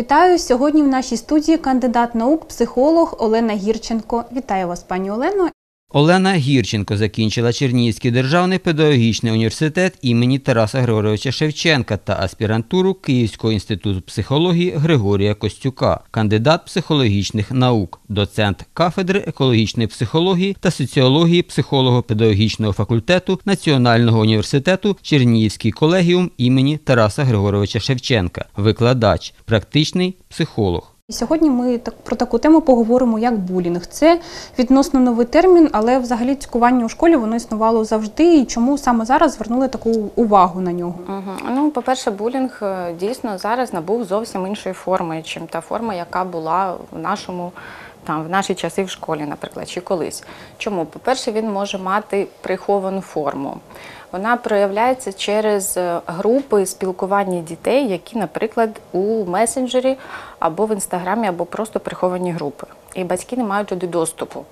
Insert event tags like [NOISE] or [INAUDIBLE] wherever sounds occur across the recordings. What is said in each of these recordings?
Вітаю сьогодні в нашій студії кандидат наук, психолог Олена Гірченко. Вітаю вас, пані Олено. Олена Гірченко закінчила Чернігівський державний педагогічний університет імені Тараса Григоровича Шевченка та аспірантуру Київського інституту психології Григорія Костюка, кандидат психологічних наук, доцент кафедри екологічної психології та соціології психолого-педагогічного факультету Національного університету Чернігівський колегіум імені Тараса Григоровича Шевченка, викладач, практичний психолог. Сьогодні ми так про таку тему поговоримо, як булінг. Це відносно новий термін, але взагалі цькування у школі воно існувало завжди. І чому саме зараз звернули таку увагу на нього? Угу. Ну, по-перше, булінг е, дійсно зараз набув зовсім іншої форми, чим та форма, яка була в нашому там в наші часи в школі, наприклад, чи колись. Чому? По-перше, він може мати приховану форму. Вона проявляється через е, групи спілкування дітей, які, наприклад, у месенджері або в інстаграмі, або просто приховані групи. І батьки не мають туди доступу.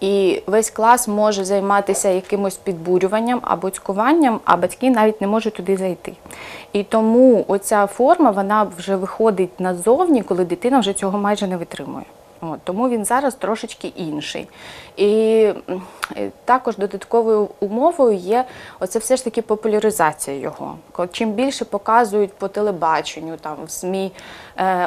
І весь клас може займатися якимось підбурюванням або цькуванням, а батьки навіть не можуть туди зайти. І тому оця форма вона вже виходить назовні, коли дитина вже цього майже не витримує. От, Тому він зараз трошечки інший. І також додатковою умовою є оце все ж таки популяризація його. Чим більше показують по телебаченню, там в СМІ е,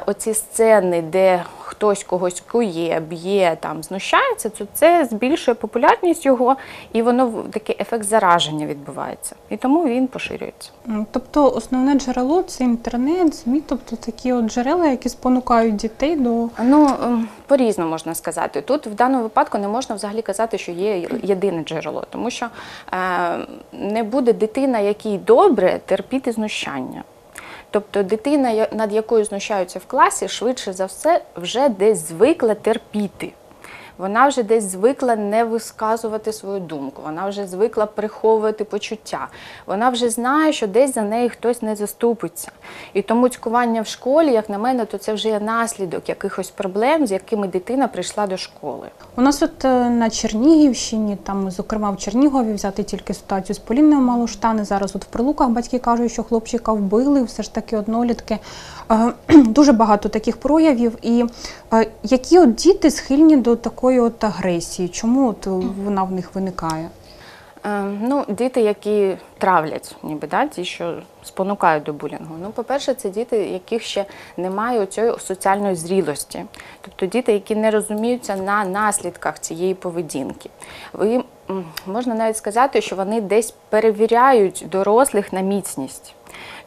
оці сцени, де хтось когось кує, б'є, там знущається, то це збільшує популярність його, і воно такий ефект зараження відбувається. І тому він поширюється. Тобто основне джерело це інтернет, ЗМІ, тобто такі от джерела, які спонукають дітей до ну по-різному можна сказати. Тут в даному випадку не можна взагалі казати, що є єдине джерело, тому що е, не буде дитина, якій добре терпіти знущання. Тобто дитина, над якою знущаються в класі, швидше за все вже десь звикла терпіти вона вже десь звикла не висказувати свою думку, вона вже звикла приховувати почуття. Вона вже знає, що десь за неї хтось не заступиться. І тому цькування в школі, як на мене, то це вже є наслідок якихось проблем, з якими дитина прийшла до школи. У нас от е, на Чернігівщині, там, зокрема в Чернігові, взяти тільки ситуацію з Полінною Малоштани. Зараз от в прилуках батьки кажуть, що хлопчика вбили, все ж таки однолітки. Е, [CLEARS THROAT] дуже багато таких проявів. І е, які от діти схильні до такої от агресії? Чому от вона в них виникає? Е, ну, Діти, які травлять, ніби да, ті, що спонукають до булінгу. Ну, по-перше, це діти, яких ще немає цієї соціальної зрілості, тобто діти, які не розуміються на наслідках цієї поведінки. Можна навіть сказати, що вони десь перевіряють дорослих на міцність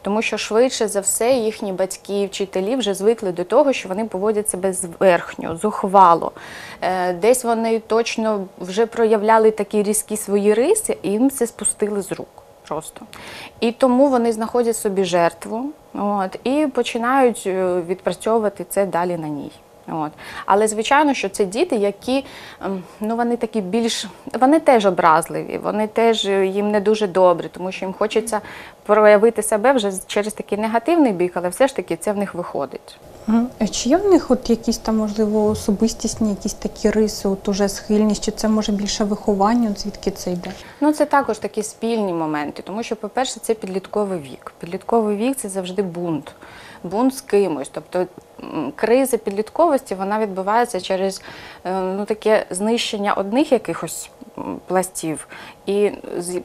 тому що швидше за все їхні батьки, і вчителі вже звикли до того, що вони поводять себе зверхньо, зухвало. Е, десь вони точно вже проявляли такі різкі свої риси, і їм це спустили з рук. Просто. І тому вони знаходять собі жертву от, і починають е, відпрацьовувати це далі на ній. От. Але звичайно, що це діти, які ем, ну вони такі більш вони теж образливі, вони теж е, їм не дуже добре, тому що їм хочеться проявити себе вже через такий негативний бік, але все ж таки це в них виходить. Чи є в них от якісь там, можливо, особистісні, якісь такі риси, от уже схильність, чи це може більше виховання, от звідки це йде? Ну це також такі спільні моменти, тому що, по-перше, це підлітковий вік. Підлітковий вік це завжди бунт бунт з кимось. Тобто криза підлітковості вона відбувається через е, ну, таке знищення одних якихось пластів і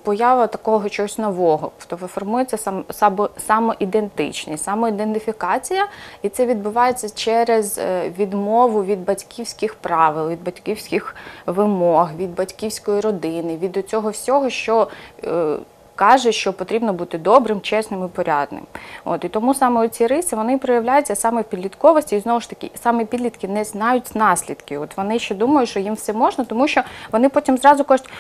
поява такого чогось нового. Тобто формується сам, самоідентичність, самоідентифікація, і це відбувається через е, відмову від батьківських правил, від батьківських вимог, від батьківської родини, від цього всього, що е, каже, що потрібно бути добрим, чесним і порядним. От І тому саме ці риси вони проявляються саме в підлітковості, і знову ж таки, саме підлітки не знають наслідків. От Вони ще думають, що їм все можна, тому що вони потім зразу кажуть,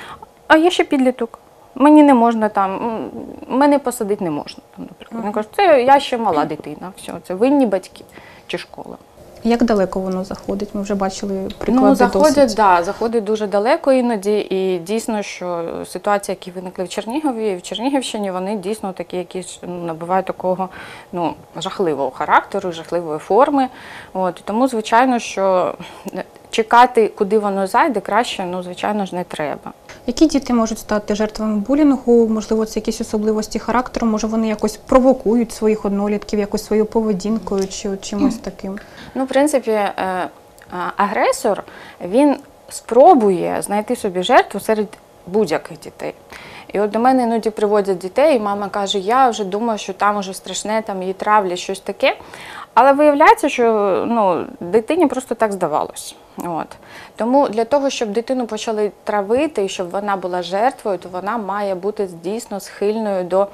а я ще підліток. Мені не можна там, мене посадити не можна. Там, наприклад. Вони кажуть, це я ще мала дитина, все, це винні батьки чи школа. Як далеко воно заходить? Ми вже бачили приклади Ну, заходять, досить. да, заходить дуже далеко іноді, і дійсно, що ситуації, які виникли в Чернігові і в Чернігівщині, вони дійсно такі, якісь ну, набувають такого ну, жахливого характеру, жахливої форми. От, Тому, звичайно, що чекати, куди воно зайде, краще, ну, звичайно ж, не треба. Які діти можуть стати жертвами булінгу? Можливо, це якісь особливості характеру, може вони якось провокують своїх однолітків, якось своєю поведінкою чи чимось таким. Ну, в принципі, е, е, агресор він спробує знайти собі жертву серед будь-яких дітей. І от до мене іноді приводять дітей, і мама каже, я вже думаю, що там уже страшне, там її травлять, щось таке. Але виявляється, що ну, дитині просто так здавалось. От. Тому для того, щоб дитину почали травити і щоб вона була жертвою, то вона має бути дійсно схильною до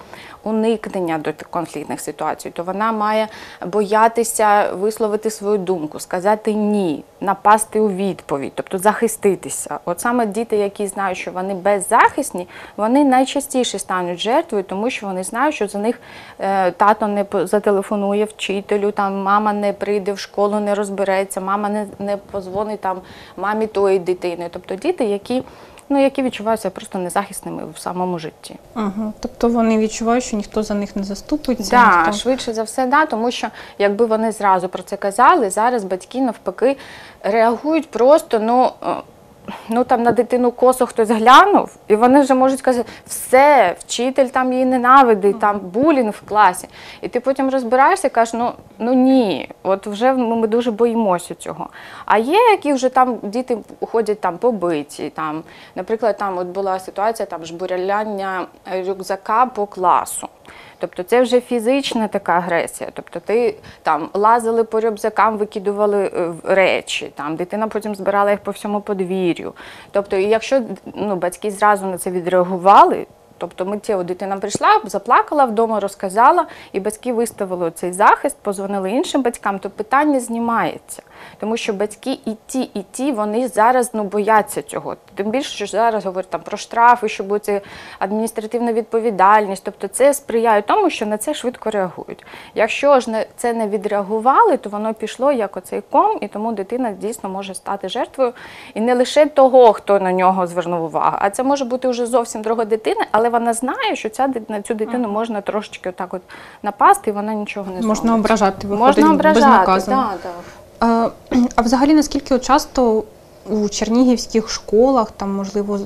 уникнення до конфліктних ситуацій. То вона має боятися висловити свою думку, сказати ні, напасти у відповідь, тобто захиститися. От саме діти, які знають, що вони беззахисні, вони найчастіше стануть жертвою, тому що вони знають, що за них е, тато не зателефонує вчителю, там мама не прийде в школу, не розбереться, мама не, не позвонить там мамі тої дитини. Тобто діти, які, ну, які відчувають себе просто незахисними в самому житті. Угу. Тобто вони відчувають, що ніхто за них не заступиться. Так, ніхто... швидше за все, да, тому що якби вони зразу про це казали, зараз батьки навпаки реагують просто, ну. Ну там на дитину косо хтось глянув, і вони вже можуть сказати, все, вчитель там її ненавидить, там булінг в класі. І ти потім розбираєшся і кажеш, ну, ну ні, от вже ми, ми дуже боїмося цього. А є, які вже там діти ходять там побиті. Там, наприклад, там от була ситуація там жбуряляння рюкзака по класу. Тобто це вже фізична така агресія. Тобто ти там лазили по рюкзакам, викидували е, речі, там дитина потім збирала їх по всьому подвір'ю. Тобто, і якщо ну, батьки зразу на це відреагували, тобто миттєво дитина прийшла, заплакала вдома, розказала, і батьки виставили цей захист, позвонили іншим батькам, то питання знімається. Тому що батьки і ті, і ті, вони зараз ну, бояться цього. Тим більше, що зараз говорять там про штрафи, що буде адміністративна відповідальність. Тобто це сприяє тому, що на це швидко реагують. Якщо ж не, це не відреагували, то воно пішло як оцей ком, і тому дитина дійсно може стати жертвою. І не лише того, хто на нього звернув увагу, а це може бути вже зовсім друга дитина, але вона знає, що ця на цю дитину можна трошечки отак от напасти, і вона нічого не Можна ображати, виходить Можна ображати, безнаказано. да, да. [CLEARS THROAT] А, взагалі, наскільки часто у чернігівських школах там, можливо,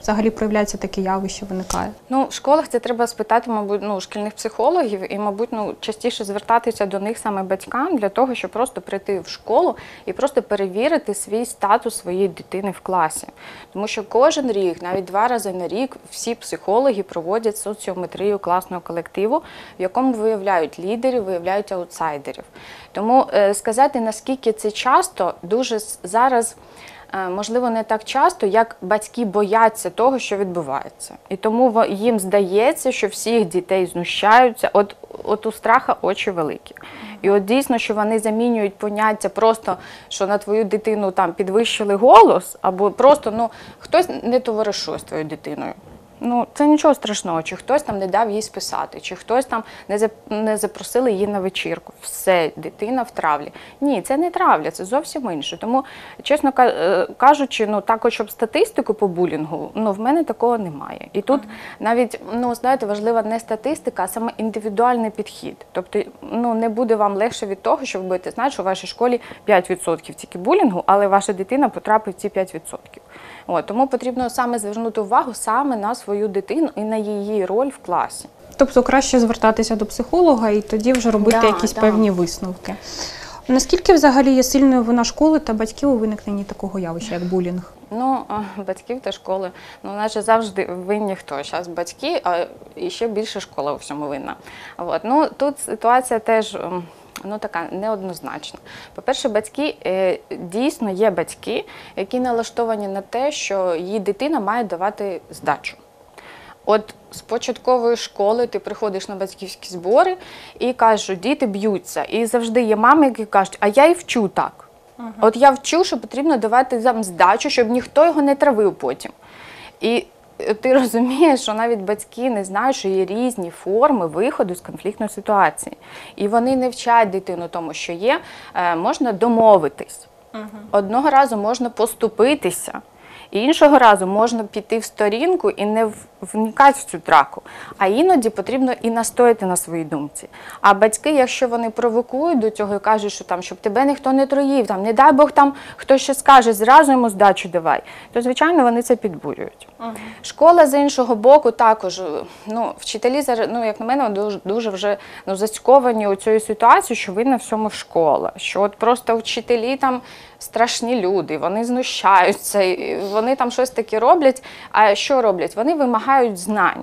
взагалі проявляється таке явище, виникає? Ну, в школах це треба спитати, мабуть, ну, шкільних психологів і, мабуть, ну, частіше звертатися до них саме батькам для того, щоб просто прийти в школу і просто перевірити свій статус своєї дитини в класі. Тому що кожен рік, навіть два рази на рік, всі психологи проводять соціометрію класного колективу, в якому виявляють лідерів, виявляють аутсайдерів. Тому е, сказати, наскільки це часто, дуже зараз. Е, Можливо, не так часто, як батьки бояться того, що відбувається. І тому їм здається, що всіх дітей знущаються. От, от у страха очі великі. І от дійсно, що вони замінюють поняття просто, що на твою дитину там підвищили голос, або просто ну, хтось не товаришує з твоєю дитиною. Ну, це нічого страшного, чи хтось там не дав їй списати, чи хтось там не зап- не запросили її на вечірку. Все, дитина в травлі. Ні, це не травля, це зовсім інше. Тому, чесно е, кажучи, ну так, от, щоб статистику по булінгу, ну в мене такого немає. І тут навіть ну знаєте, важлива не статистика, а саме індивідуальний підхід. Тобто, ну не буде вам легше від того, що ви будете знати, що в вашій школі 5% тільки булінгу, але ваша дитина потрапить в ці 5%. От, тому потрібно саме звернути увагу саме на свою дитину і на її роль в класі. Тобто краще звертатися до психолога і тоді вже робити Да, якісь да. певні висновки. Наскільки взагалі є сильною вина школи та батьків у виникненні такого явища, як булінг? Ну, батьків та школи, ну, наче завжди винні хто. Зараз батьки, а і ще більше школа у всьому винна. От. Ну, тут ситуація теж. Ну, така неоднозначна. По-перше, батьки е, дійсно є батьки, які налаштовані на те, що її дитина має давати здачу. От з початкової школи ти приходиш на батьківські збори і що діти б'ються. І завжди є мами, які кажуть, а я і вчу так. От я вчу, що потрібно давати здачу, щоб ніхто його не травив потім. І ти розумієш, що навіть батьки не знають, що є різні форми виходу з конфліктної ситуації. І вони не вчать дитину тому, що є, е, можна домовитись. Одного разу можна поступитися. І іншого разу можна піти в сторінку і не вникати в цю драку. А іноді потрібно і настояти на своїй думці. А батьки, якщо вони провокують до цього і кажуть, що там, щоб тебе ніхто не троїв, там, не дай Бог там хтось ще скаже, зразу йому здачу давай, то звичайно вони це підбурюють. Школа з іншого боку також. Ну, вчителі ну як на мене, дуже, дуже вже ну, зацьковані у цією ситуацією, що винна всьому школа. Що от просто вчителі там страшні люди, вони знущаються, і вони там щось таке роблять. А що роблять? Вони вимагають знань.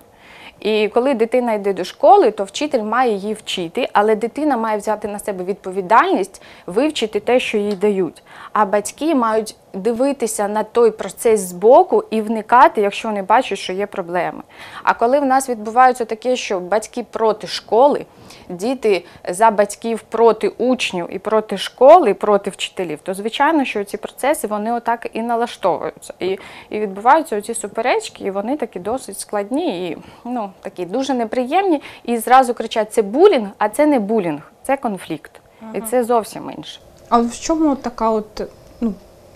І коли дитина йде до школи, то вчитель має її вчити, але дитина має взяти на себе відповідальність вивчити те, що їй дають. А батьки мають дивитися на той процес збоку і вникати, якщо вони бачать, що є проблеми. А коли в нас відбувається таке, що батьки проти школи, діти за батьків проти учнів і проти школи, і проти вчителів, то звичайно, що ці процеси вони отак і налаштовуються. І, і відбуваються ці суперечки, і вони такі досить складні і ну, такі дуже неприємні. І зразу кричать: це булінг, а це не булінг, це конфлікт. І це зовсім інше. А в чому така от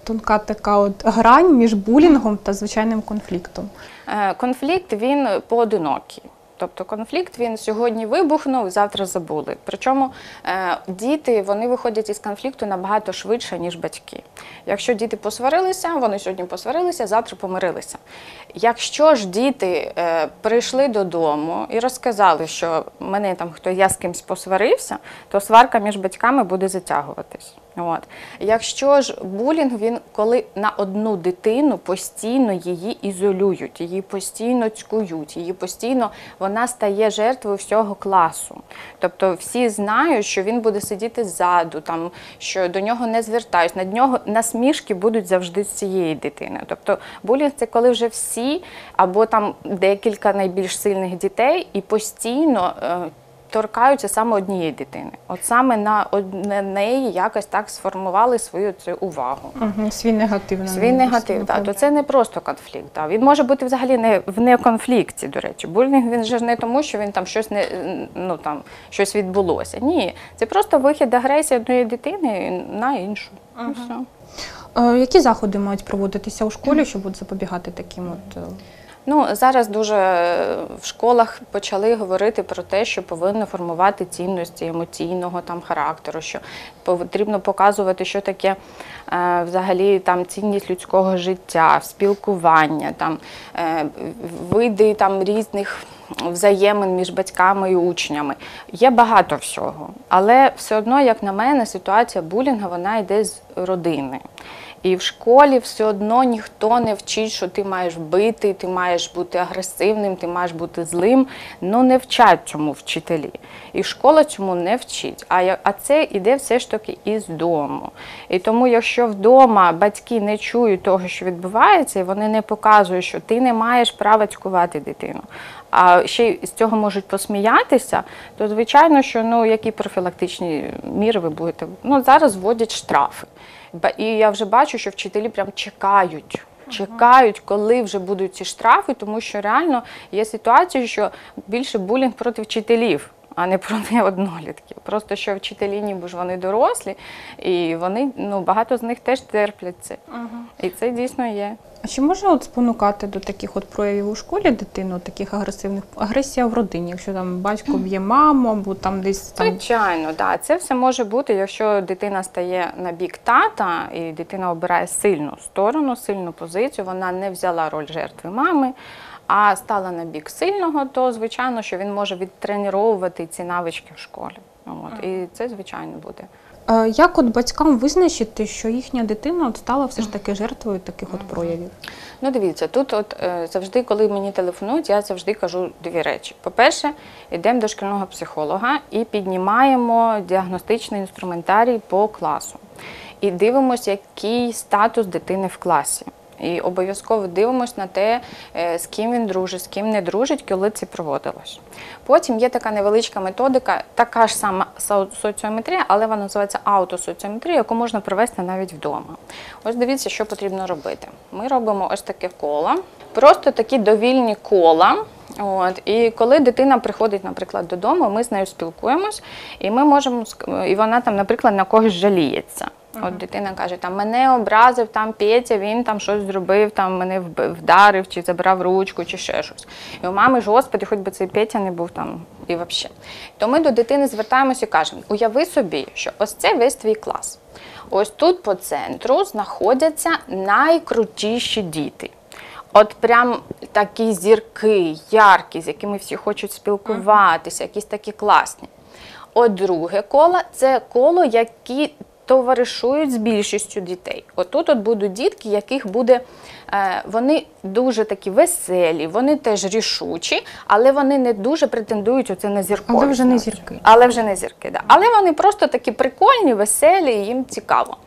тонка така от грань між булінгом та звичайним конфліктом? Е, Конфлікт він поодинокий. Тобто конфлікт він сьогодні вибухнув, завтра забули. Причому е, діти вони виходять із конфлікту набагато швидше, ніж батьки. Якщо діти посварилися, вони сьогодні посварилися, завтра помирилися. Якщо ж діти е, прийшли додому і розказали, що мене там хто я з кимсь посварився, то сварка між батьками буде затягуватись. От. Якщо ж булінг, він коли на одну дитину постійно її ізолюють, її постійно цькують, її постійно вона стає жертвою всього класу. Тобто всі знають, що він буде сидіти ззаду, там, що до нього не звертають, над нього насмішки будуть завжди з цієї дитини. Тобто булінг це коли вже всі або там декілька найбільш сильних дітей і постійно. Торкаються саме однієї дитини. От саме на на неї якось так сформували свою цю увагу. Угу, свій негатив. Свій негатив, да, то це не просто конфлікт. Да. Він може бути взагалі не в неконфлікті, до речі. Булінг він же не тому, що він там щось не ну там щось відбулося. Ні, це просто вихід агресії однієї дитини на іншу. І все. Е, Які заходи мають проводитися у школі, щоб от запобігати таким от е, Ну зараз дуже е, в школах почали говорити про те, що повинно формувати цінності емоційного там характеру, що потрібно показувати, що таке е, взагалі там цінність людського життя, спілкування, там е, види там різних. Взаємин між батьками і учнями є багато всього, але все одно, як на мене, ситуація булінга вона йде з родини. І в школі все одно ніхто не вчить, що ти маєш бити, ти маєш бути агресивним, ти маєш бути злим. Ну не вчать цьому вчителі. І школа цьому не вчить. А, а це іде все ж таки із дому. І тому, якщо вдома батьки не чують того, що відбувається, і вони не показують, що ти не маєш права цькувати дитину. А ще з цього можуть посміятися, то звичайно, що ну які профілактичні міри ви будете. Ну зараз вводять штрафи. І я вже бачу, що вчителі прям чекають. Чекають, коли вже будуть ці штрафи, тому що реально є ситуація, що більше булінг проти вчителів, а не проти однолітків. Просто що вчителі, ніби ж вони дорослі, і вони ну багато з них теж терплять це. І це дійсно є. А чи може от спонукати до таких от проявів у школі дитину, таких агресивних агресія в родині, якщо там батько б'є маму, або там десь там Звичайно, да. Це все може бути, якщо дитина стає на бік тата, і дитина обирає сильну сторону, сильну позицію, вона не взяла роль жертви мами, а стала на бік сильного, то звичайно, що він може відтренувати ці навички в школі. От. І це звичайно буде. Е, як от батькам визначити, що їхня дитина от стала все ж таки жертвою таких от проявів? Ну, дивіться, тут от е, завжди, коли мені телефонують, я завжди кажу дві речі. По-перше, йдемо до шкільного психолога і піднімаємо діагностичний інструментарій по класу. І дивимося, який статус дитини в класі. І обов'язково дивимось на те, е, з ким він дружить, з ким не дружить, коли це проводилось. Потім є така невеличка методика, така ж сама соціометрія, але вона називається аутосоціометрія, яку можна провести навіть вдома. Ось дивіться, що потрібно робити. Ми робимо ось таке коло, просто такі довільні кола. От, і коли дитина приходить, наприклад, додому, ми з нею спілкуємось, і ми можемо і вона там, наприклад, на когось жаліється. От дитина каже, там мене образив там Петя, він там щось зробив, там мене вдарив, чи забрав ручку, чи ще щось. І у мами ж, господи, хоч би цей Петя не був там і взагалі. То ми до дитини звертаємося і кажемо: уяви собі, що ось це весь твій клас. Ось тут по центру знаходяться найкрутіші діти. От прям такі зірки, яркі, з якими всі хочуть спілкуватися, якісь такі класні. От друге коло це коло, які товаришують з більшістю дітей. Отут от будуть дітки, яких буде, е, вони дуже такі веселі, вони теж рішучі, але вони не дуже претендують оце на зірковість. Але вже не зірки. Але вже не зірки, да. Але вони просто такі прикольні, веселі, і їм цікаво.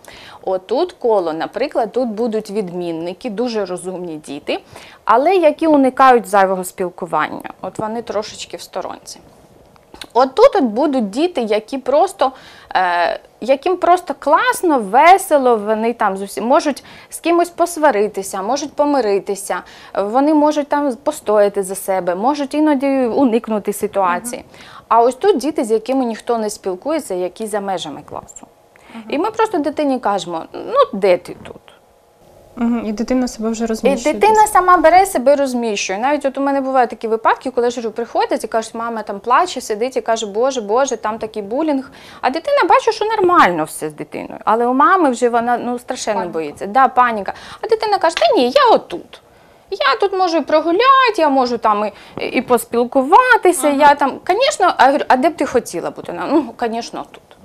Отут коло, наприклад, тут будуть відмінники, дуже розумні діти, але які уникають зайвого спілкування. От вони трошечки в сторонці. Отут от будуть діти, які просто, е, яким просто класно, весело, вони там з можуть з кимось посваритися, можуть помиритися, вони можуть там постояти за себе, можуть іноді уникнути ситуації. А ось тут діти, з якими ніхто не спілкується, які за межами класу. І ми просто дитині кажемо: ну де ти тут? І дитина себе вже І розміщує. дитина сама бере себе розміщує. Навіть от у мене бувають такі випадки, коли ж приходять і кажуть, мама там плаче, сидить і каже, Боже, Боже, там такий булінг. А дитина бачить, що нормально все з дитиною. Але у мами вже вона ну страшенно Паніка. боїться. Да, паніка. А дитина каже, та ні, я отут. Я тут можу і прогуляти, я можу там і, і поспілкуватися. Я там, звісно, а де б ти хотіла бути? Ну, звісно, тут.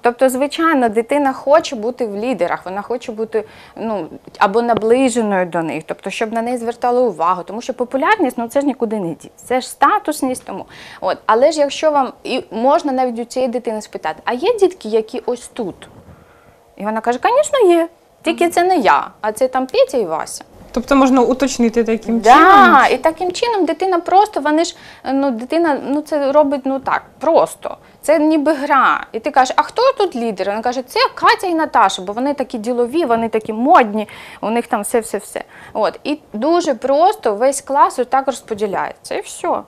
Тобто, звичайно, дитина хоче бути в лідерах, вона хоче бути ну, або наближеною до них, тобто, щоб на неї звертали увагу. Тому що популярність ну, це ж нікуди не діти. Це ж статусність. Тому. От. Але ж якщо вам і можна навіть у цієї дитини спитати, а є дітки, які ось тут? І вона каже, звісно, є. Тільки це не я, а це там Петя і Вася. Тобто можна уточнити таким Да, чином. і таким чином дитина просто, вони ж, ну, дитина ну, це робить ну так, просто. Це ніби гра. І ти кажеш, а хто тут лідер? Вона каже, це Катя і Наташа, бо вони такі ділові, вони такі модні, у них там все-все-все. От. І дуже просто весь клас так розподіляється. І все.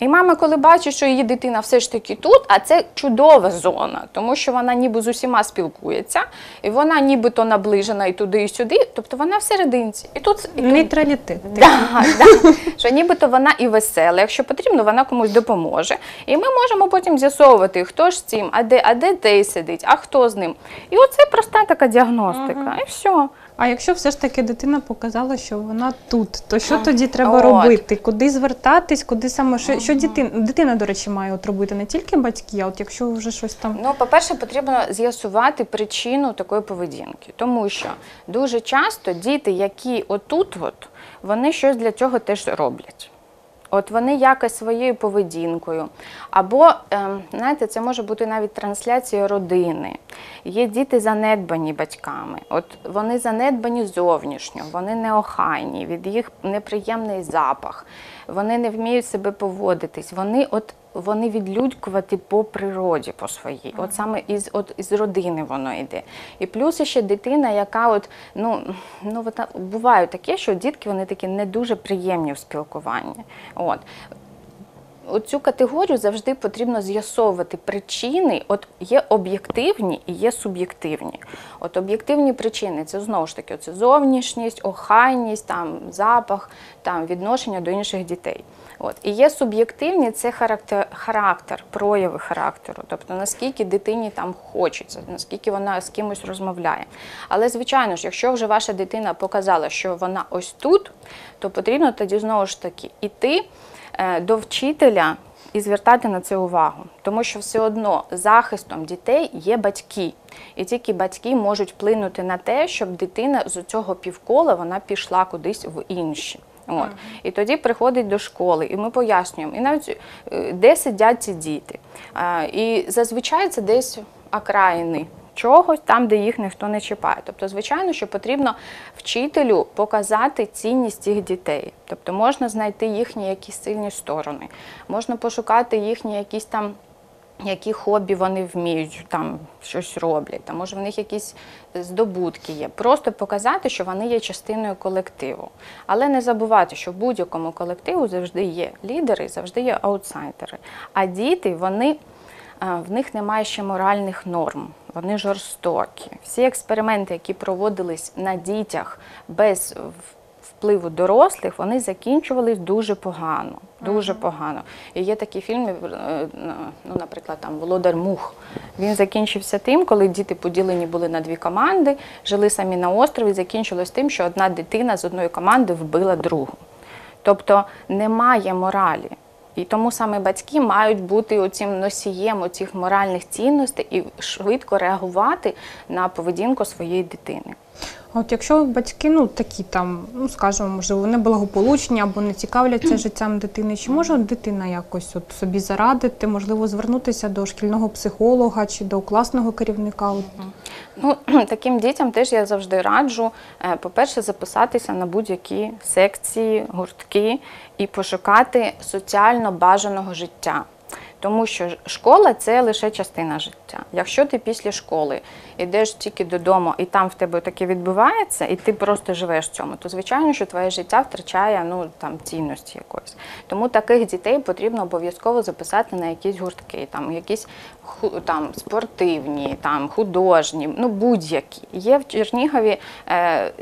І мама, коли бачить, що її дитина все ж таки тут, а це чудова зона, тому що вона ніби з усіма спілкується, і вона нібито наближена і туди, і сюди, тобто вона всерединці. І тут, і тут Нейтралітет. [LAUGHS] Да, да. Що нібито вона і весела, якщо потрібно, вона комусь допоможе. І ми можемо потім з'ясовувати, хто ж з цим, а де, а де той сидить, а хто з ним. І оце проста така діагностика. І все. А якщо все ж таки дитина показала, що вона тут, то що тоді треба От. робити? Куди звертатись, куди саме що, що дитина, дитина, до речі, має от робити не тільки батьки, а от якщо вже щось там. Ну, по-перше, потрібно з'ясувати причину такої поведінки, тому що дуже часто діти, які отут, от, вони щось для цього теж роблять. От вони якось своєю поведінкою. Або, ем, знаєте, це може бути навіть трансляція родини. Є діти занедбані батьками. От вони занедбані зовнішньо, вони неохайні, від їх неприємний запах, вони не вміють себе поводитись. Вони от вони відлюдькувати по природі по своїй. От саме із от із родини воно йде. І плюс ще дитина, яка от ну ну от, бувають таке, що дітки вони такі не дуже приємні в спілкуванні. От. Оцю категорію завжди потрібно з'ясовувати причини. От є об'єктивні і є суб'єктивні. От об'єктивні причини це знову ж таки це зовнішність, охайність, там запах, там відношення до інших дітей. От і є суб'єктивні це характер, характер, прояви характеру, тобто наскільки дитині там хочеться, наскільки вона з кимось розмовляє. Але звичайно ж, якщо вже ваша дитина показала, що вона ось тут, то потрібно тоді знову ж таки іти до вчителя і звертати на це увагу, тому що все одно захистом дітей є батьки, і тільки батьки можуть вплинути на те, щоб дитина з цього півкола вона пішла кудись в інші. От. І тоді приходить до школи, і ми пояснюємо, і навіть е, де сидять ці діти. І зазвичай це десь окраїни чогось, там, де їх ніхто не чіпає. Тобто, звичайно, що потрібно вчителю показати цінність цих дітей. Тобто можна знайти їхні якісь сильні сторони, можна пошукати їхні якісь там. Які хобі вони вміють, там щось роблять, там може в них якісь здобутки є. Просто показати, що вони є частиною колективу. Але не забувати, що в будь-якому колективу завжди є лідери, завжди є аутсайдери. А діти, вони, в них немає ще моральних норм. Вони жорстокі. Всі експерименти, які проводились на дітях без впливу дорослих, вони закінчувались дуже погано. Дуже погано. І є такі фільми, е, ну, наприклад, там Володар Мух. Він закінчився тим, коли діти поділені були на дві команди, жили самі на острові. Закінчилось тим, що одна дитина з одної команди вбила другу. Тобто немає моралі. І тому саме батьки мають бути оцим носієм оцих моральних цінностей і швидко реагувати на поведінку своєї дитини. А от якщо батьки, ну такі там, ну скажімо, можливо, неблагополучні або не цікавляться [CLEARS THROAT] життям дитини, чи може дитина якось от собі зарадити, можливо, звернутися до шкільного психолога чи до класного керівника? Ну, [CLEARS THROAT] таким дітям теж я завжди раджу, е, по-перше, записатися на будь-які секції, гуртки і пошукати соціально бажаного життя. Тому що школа це лише частина життя. Якщо ти після школи йдеш тільки додому, і там в тебе таке відбувається, і ти просто живеш в цьому, то звичайно, що твоє життя втрачає ну там цінності якоїсь. Тому таких дітей потрібно обов'язково записати на якісь гуртки, там якісь там спортивні, там художні, ну будь-які. Є в Чернігові. Е,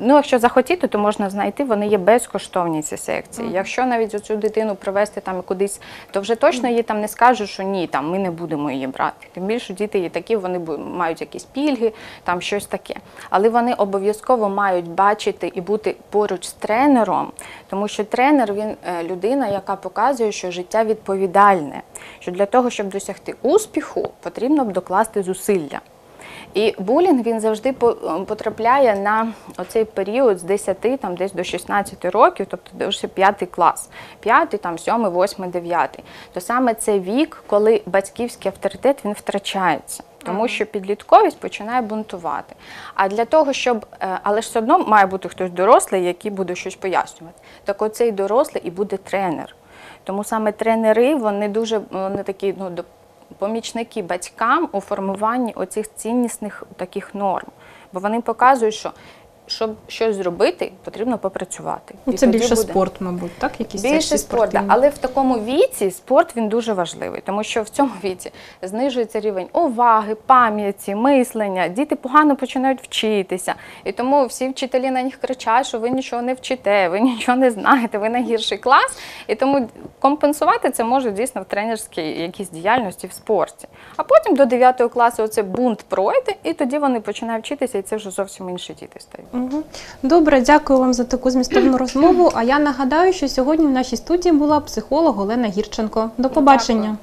Ну, якщо захотіти, то можна знайти, вони є безкоштовні ці секції. Якщо навіть цю дитину привезти там кудись, то вже точно їй там не скажуть, що ні, там ми не будемо її брати. Тим більше діти є такі, вони мають якісь пільги, там щось таке. Але вони обов'язково мають бачити і бути поруч з тренером, тому що тренер він е, людина, яка показує, що життя відповідальне. Що для того, щоб досягти успіху, потрібно б докласти зусилля. І булінг він завжди потрапляє на оцей період з 10 там, десь до 16 років, тобто дуже 5 клас, 5, там, 7, 8, 9. То саме це вік, коли батьківський авторитет він втрачається. Тому що підлітковість починає бунтувати. А для того, щоб. е, Але ж все одно має бути хтось дорослий, який буде щось пояснювати. Так оцей дорослий і буде тренер. Тому саме тренери, вони дуже вони такі ну, помічники батькам у формуванні оцих ціннісних таких норм. Бо вони показують, що щоб щось зробити, потрібно попрацювати. ну, І це більше буде. спорт, мабуть, так? Якісь Більше спорт, да. але в такому віці спорт він дуже важливий, тому що в цьому віці знижується рівень уваги, пам'яті, мислення. Діти погано починають вчитися. І тому всі вчителі на них кричать, що ви нічого не вчите, ви нічого не знаєте, ви найгірший клас. І тому компенсувати це може дійсно в тренерській якійсь діяльності в спорті. А потім до 9 класу оце бунт пройде, і тоді вони починають вчитися, і це вже зовсім інші діти стають. Добре, дякую вам за таку змістовну [CLEARS THROAT] розмову. А я нагадаю, що сьогодні в нашій студії була психолог Олена Гірченко. До побачення.